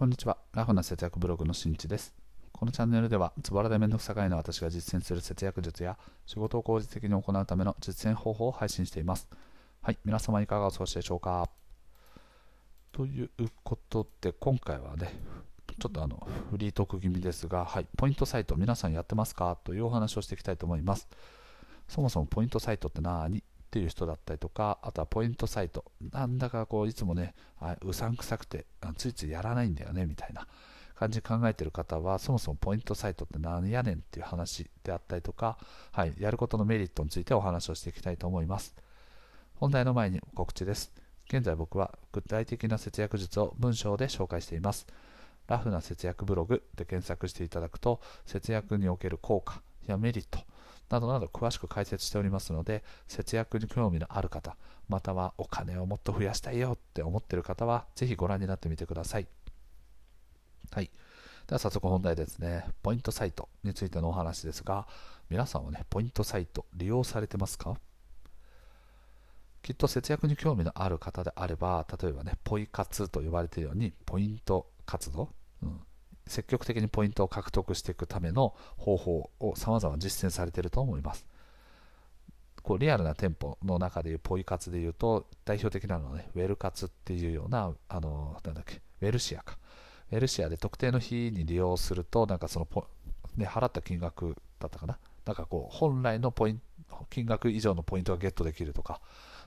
こんにちは。ラフな節約ブログのしんちです。このチャンネルでは、ズボラでめんどくさがいの私が実践する節約術や、仕事を効率的に行うための実践方法を配信しています。はい、皆様いかがお過ごしでしょうか？ということで、今回はね、ちょっとあの、フリートーク気味ですが、はい、ポイントサイト皆さんやってますか？というお話をしていきたいと思います。そもそもポイントサイトって何？っていう人だったりとか、あとはポイントサイト、なんだかこういつもね、うさんくさくて、ついついやらないんだよねみたいな感じで考えてる方は、そもそもポイントサイトって何やねんっていう話であったりとか、はい、やることのメリットについてお話をしていきたいと思います。本題の前に告知です。現在僕は具体的な節約術を文章で紹介しています。ラフな節約ブログで検索していただくと、節約における効果やメリット、などなど詳しく解説しておりますので、節約に興味のある方、またはお金をもっと増やしたいよって思ってる方は、ぜひご覧になってみてください。はい。では早速本題ですね。ポイントサイトについてのお話ですが、皆さんはね、ポイントサイト利用されてますか？きっと節約に興味のある方であれば、例えばね、ポイ活と呼ばれているように、ポイント活動、うん、積極的にポイントを獲得していくための方法を様々実践されていると思います。こうリアルな店舗の中でいうポイ活でいうと代表的なのはね、ウェル活っていうような、あの、なんだっけ、ウェルシアか。ウェルシアで特定の日に利用すると、なんかそのポ、ね、払った金額だったかな。なんかこう、本来のポイン、金額以上のポイントがゲットできるとか、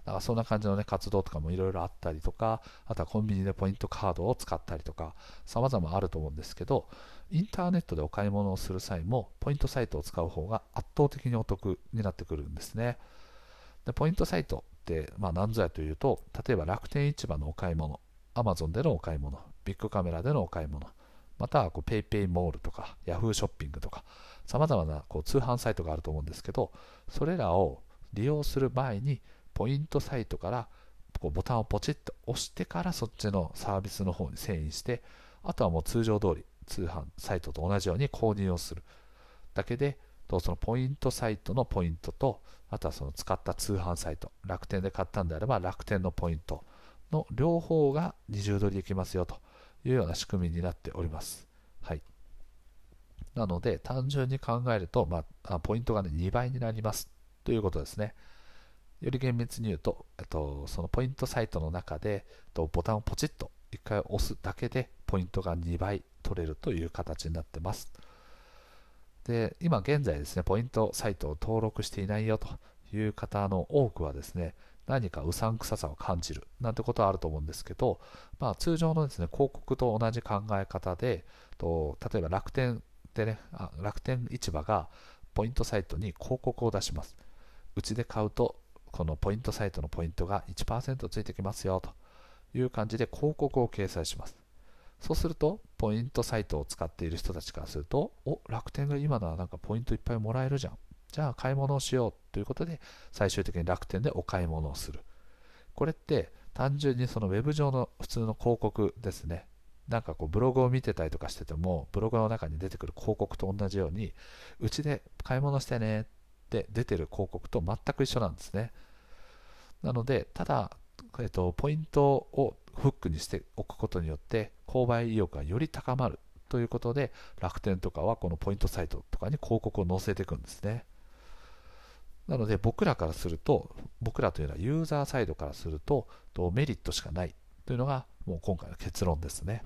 だかそんな感じのね、活動とかもいろいろあったりとか、あとはコンビニでポイントカードを使ったりとか、様々あると思うんですけど、インターネットでお買い物をする際も、ポイントサイトを使う方が圧倒的にお得になってくるんですね。でポイントサイトって、まあ、何ぞやというと、例えば楽天市場のお買い物、アマゾンでのお買い物、ビッグカメラでのお買い物、またはこう PayPay モールとか Yahoo ショッピングとか、様々なこう通販サイトがあると思うんですけど、それらを利用する前にポイントサイトからこうボタンをポチッと押してからそっちのサービスの方に遷移してあとはもう通常通り通販サイトと同じように購入をするだけでとそのポイントサイトのポイントとあとはその使った通販サイト楽天で買ったんであれば楽天のポイントの両方が二重取りできますよというような仕組みになっております。はい。なので単純に考えると、まあ、ポイントが、ね、2倍になりますということですね。より厳密に言うと、えっと、そのポイントサイトの中で、えっと、ボタンをポチッと1回押すだけでポイントが2倍取れるという形になってます。で、今現在ですね、ポイントサイトを登録していないよという方の多くはですね、何かうさんくささを感じるなんてことはあると思うんですけど、まあ、通常のですね広告と同じ考え方でと例えば楽天でねあ楽天市場がポイントサイトに広告を出しますうちで買うとこのポイントサイトのポイントが1%ついてきますよという感じで広告を掲載します。そうすると、ポイントサイトを使っている人たちからすると、お、楽天が今のはなんかポイントいっぱいもらえるじゃん。じゃあ買い物をしようということで、最終的に楽天でお買い物をする。これって単純にそのウェブ上の普通の広告ですね。なんかこうブログを見てたりとかしてても、ブログの中に出てくる広告と同じように、うちで買い物してねって出てる広告と全く一緒なんですね。なので、ただ、えっと、ポイントをフックにしておくことによって、購買意欲がより高まるということで、楽天とかはこのポイントサイトとかに広告を載せていくんですね。なので、僕らからすると、僕らというのはユーザーサイドからすると、メリットしかないというのが、もう今回の結論ですね。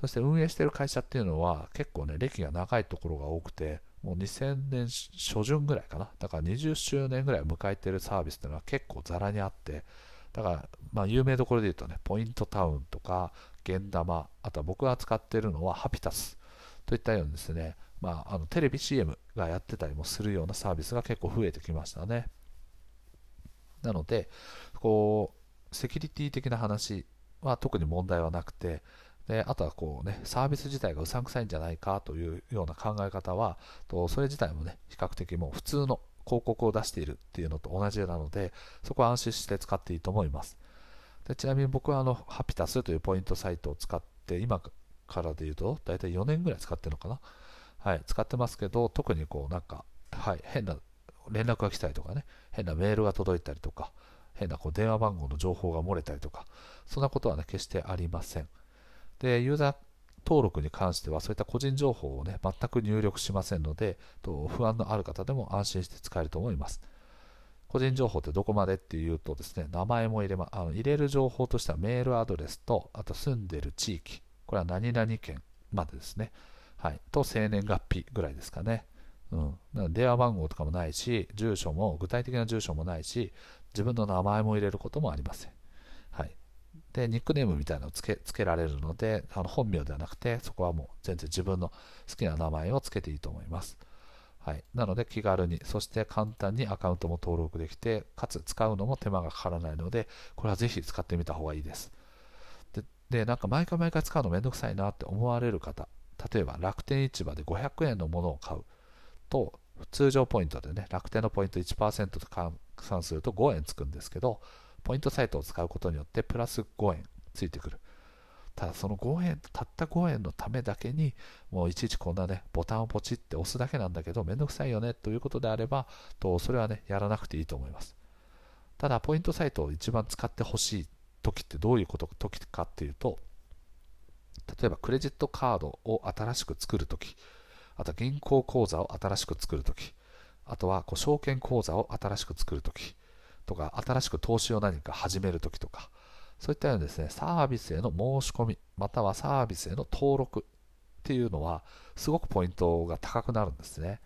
そして運営している会社っていうのは結構ね、歴が長いところが多くて、もう2000年初旬ぐらいかな。だから20周年ぐらい迎えてるサービスっていうのは結構ざらにあって、だから、まあ有名どころで言うとね、ポイントタウンとか、ゲンダマ、あとは僕が使っているのはハピタスといったようにですね、まあ、あのテレビ CM がやってたりもするようなサービスが結構増えてきましたね。なので、こう、セキュリティ的な話は特に問題はなくて、であとはこうね、サービス自体がうさんくさいんじゃないかというような考え方は、とそれ自体もね、比較的もう普通の広告を出しているっていうのと同じなので、そこは安心して使っていいと思います。でちなみに僕はあの、ハピタスというポイントサイトを使って、今からで言うと、だいたい4年ぐらい使ってるのかな？はい、使ってますけど、特にこうなんか、はい、変な連絡が来たりとかね、変なメールが届いたりとか、変なこう電話番号の情報が漏れたりとか、そんなことはね、決してありません。で、ユーザー登録に関してはそういった個人情報をね全く入力しませんのでと不安のある方でも安心して使えると思います。個人情報ってどこまでっていうとですね名前も入れ,、ま、あの入れる情報としてはメールアドレスとあと住んでる地域これは何々県までですね。はい。と生年月日ぐらいですかね。うん、電話番号とかもないし、住所も、具体的な住所もないし、自分の名前も入れることもありません。はい。で、ニックネームみたいなのをつけつけられるので、あの本名ではなくて、そこはもう全然自分の好きな名前をつけていいと思います。はい、なので気軽に、そして簡単にアカウントも登録できて、かつ使うのも手間がかからないので、これはぜひ使ってみた方がいいです。で、でなんか毎回毎回使うのめんどくさいなって思われる方、例えば楽天市場で500円のものを買うと、通常ポイントでね、楽天のポイント1%と換算すると5円つくんですけど、ポイントサイトを使うことによってプラス5円ついてくる。ただその5円、たった5円のためだけに、もういちいちこんなね、ボタンをポチって押すだけなんだけど、めんどくさいよねということであれば、とそれはね、やらなくていいと思います。ただ、ポイントサイトを一番使ってほしい時ってどういうこと時かっていうと、例えばクレジットカードを新しく作るとき、あと銀行口座を新しく作るとき、あとはこう証券口座を新しく作るときとか、新しく投資を何か始めるときとか、そういったようにですね、サービスへの申し込み、またはサービスへの登録っていうのは、すごくポイントが高くなるんですね。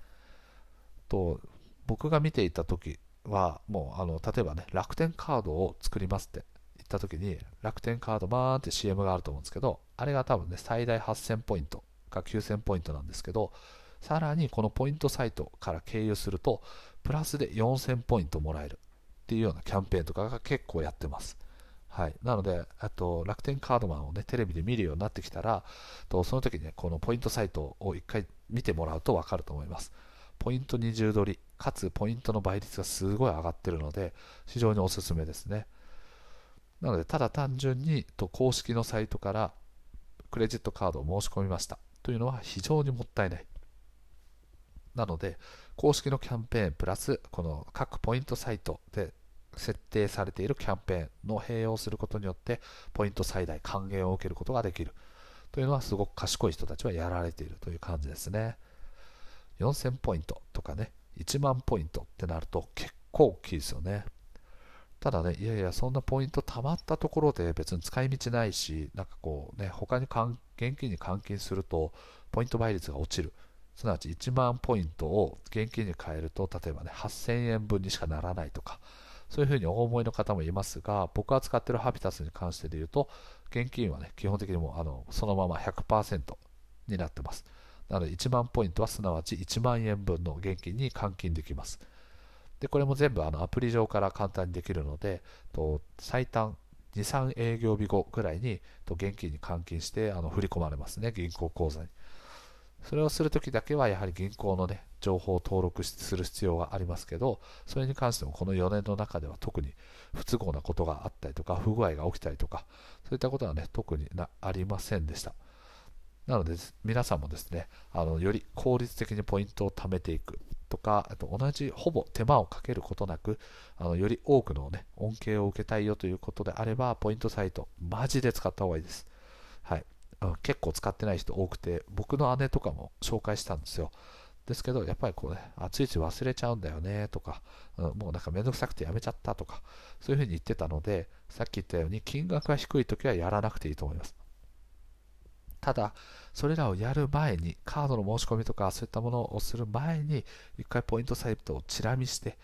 と僕が見ていた時は、もうあの例えばね、楽天カードを作りますって言った時に、楽天カードバーンって CM があると思うんですけど、あれが多分ね、最大8000ポイントか9000ポイントなんですけど、さらにこのポイントサイトから経由すると、プラスで4000ポイントもらえるっていうようなキャンペーンとかが結構やってます。はい、なので、あと楽天カードマンを、ね、テレビで見るようになってきたら、とその時に、ね、このポイントサイトを1回見てもらうと分かると思います。ポイント20取り、かつポイントの倍率がすごい上がってるので、非常におすすめですね。なので、ただ単純にと公式のサイトからクレジットカードを申し込みましたというのは非常にもったいない。なので、公式のキャンペーンプラス、この各ポイントサイトで設定されているキャンペーンの併用することによって、ポイント最大還元を受けることができるというのは、すごく賢い人たちはやられているという感じですね。4000ポイントとかね、1万ポイントってなると結構大きいですよね。ただね、いやいや、そんなポイント貯まったところで別に使い道ないし、なんかこうね、他に現金に換金すると、ポイント倍率が落ちる。すなわち1万ポイントを現金に変えると、例えばね、8000円分にしかならないとか、そういうふうにお思いの方もいますが、僕が使っているハピタスに関してで言うと、現金はね、基本的にもあのそのまま100%になってます。なので1万ポイントはすなわち1万円分の現金に換金できます。で、これも全部あのアプリ上から簡単にできるので、と最短2、3営業日後ぐらいにと現金に換金してあの振り込まれますね、銀行口座に。それをするときだけはやはり銀行のね、情報を登録する必要がありますけど、それに関してもこの4年の中では特に不都合なことがあったりとか、不具合が起きたりとか、そういったことはね、特になありませんでした。なので、皆さんもですね、あのより効率的にポイントを貯めていくとか、あと同じほぼ手間をかけることなく、あのより多くの、ね、恩恵を受けたいよということであれば、ポイントサイト、マジで使った方がいいです。はい。結構使ってない人多くて、僕の姉とかも紹介したんですよ。ですけど、やっぱりこうね、あついつい忘れちゃうんだよねとか、うん、もうなんかめんどくさくてやめちゃったとか、そういうふうに言ってたので、さっき言ったように金額が低いときはやらなくていいと思います。ただ、それらをやる前に、カードの申し込みとかそういったものをする前に、一回ポイントサイトをチラ見して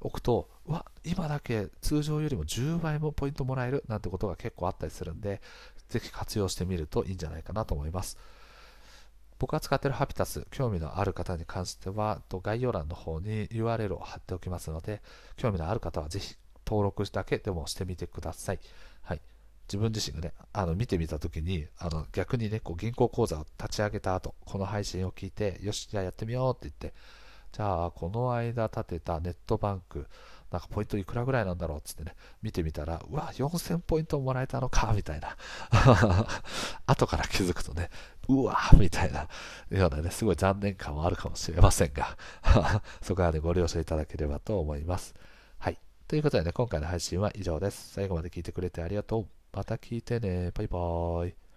おくと、うわ、今だけ通常よりも10倍もポイントもらえるなんてことが結構あったりするんで、ぜひ活用してみるといいんじゃないかなと思います。僕が使っているハピタス、興味のある方に関しては、概要欄の方に URL を貼っておきますので、興味のある方はぜひ登録だけでもしてみてください。はい。自分自身がね、あの見てみたときに、あの逆にね、こう銀行口座を立ち上げた後、この配信を聞いて、よし、じゃあやってみようって言って、じゃあ、この間立てたネットバンク、なんかポイントいくらぐらいなんだろうっつってね、見てみたら、うわ、4000ポイントもらえたのか、みたいな。後から気づくとね、うわ、みたいな、ようなね、すごい残念感はあるかもしれませんが、そこはね、ご了承いただければと思います。はい。ということでね、今回の配信は以上です。最後まで聞いてくれてありがとう。また聞いてね。バイバーイ。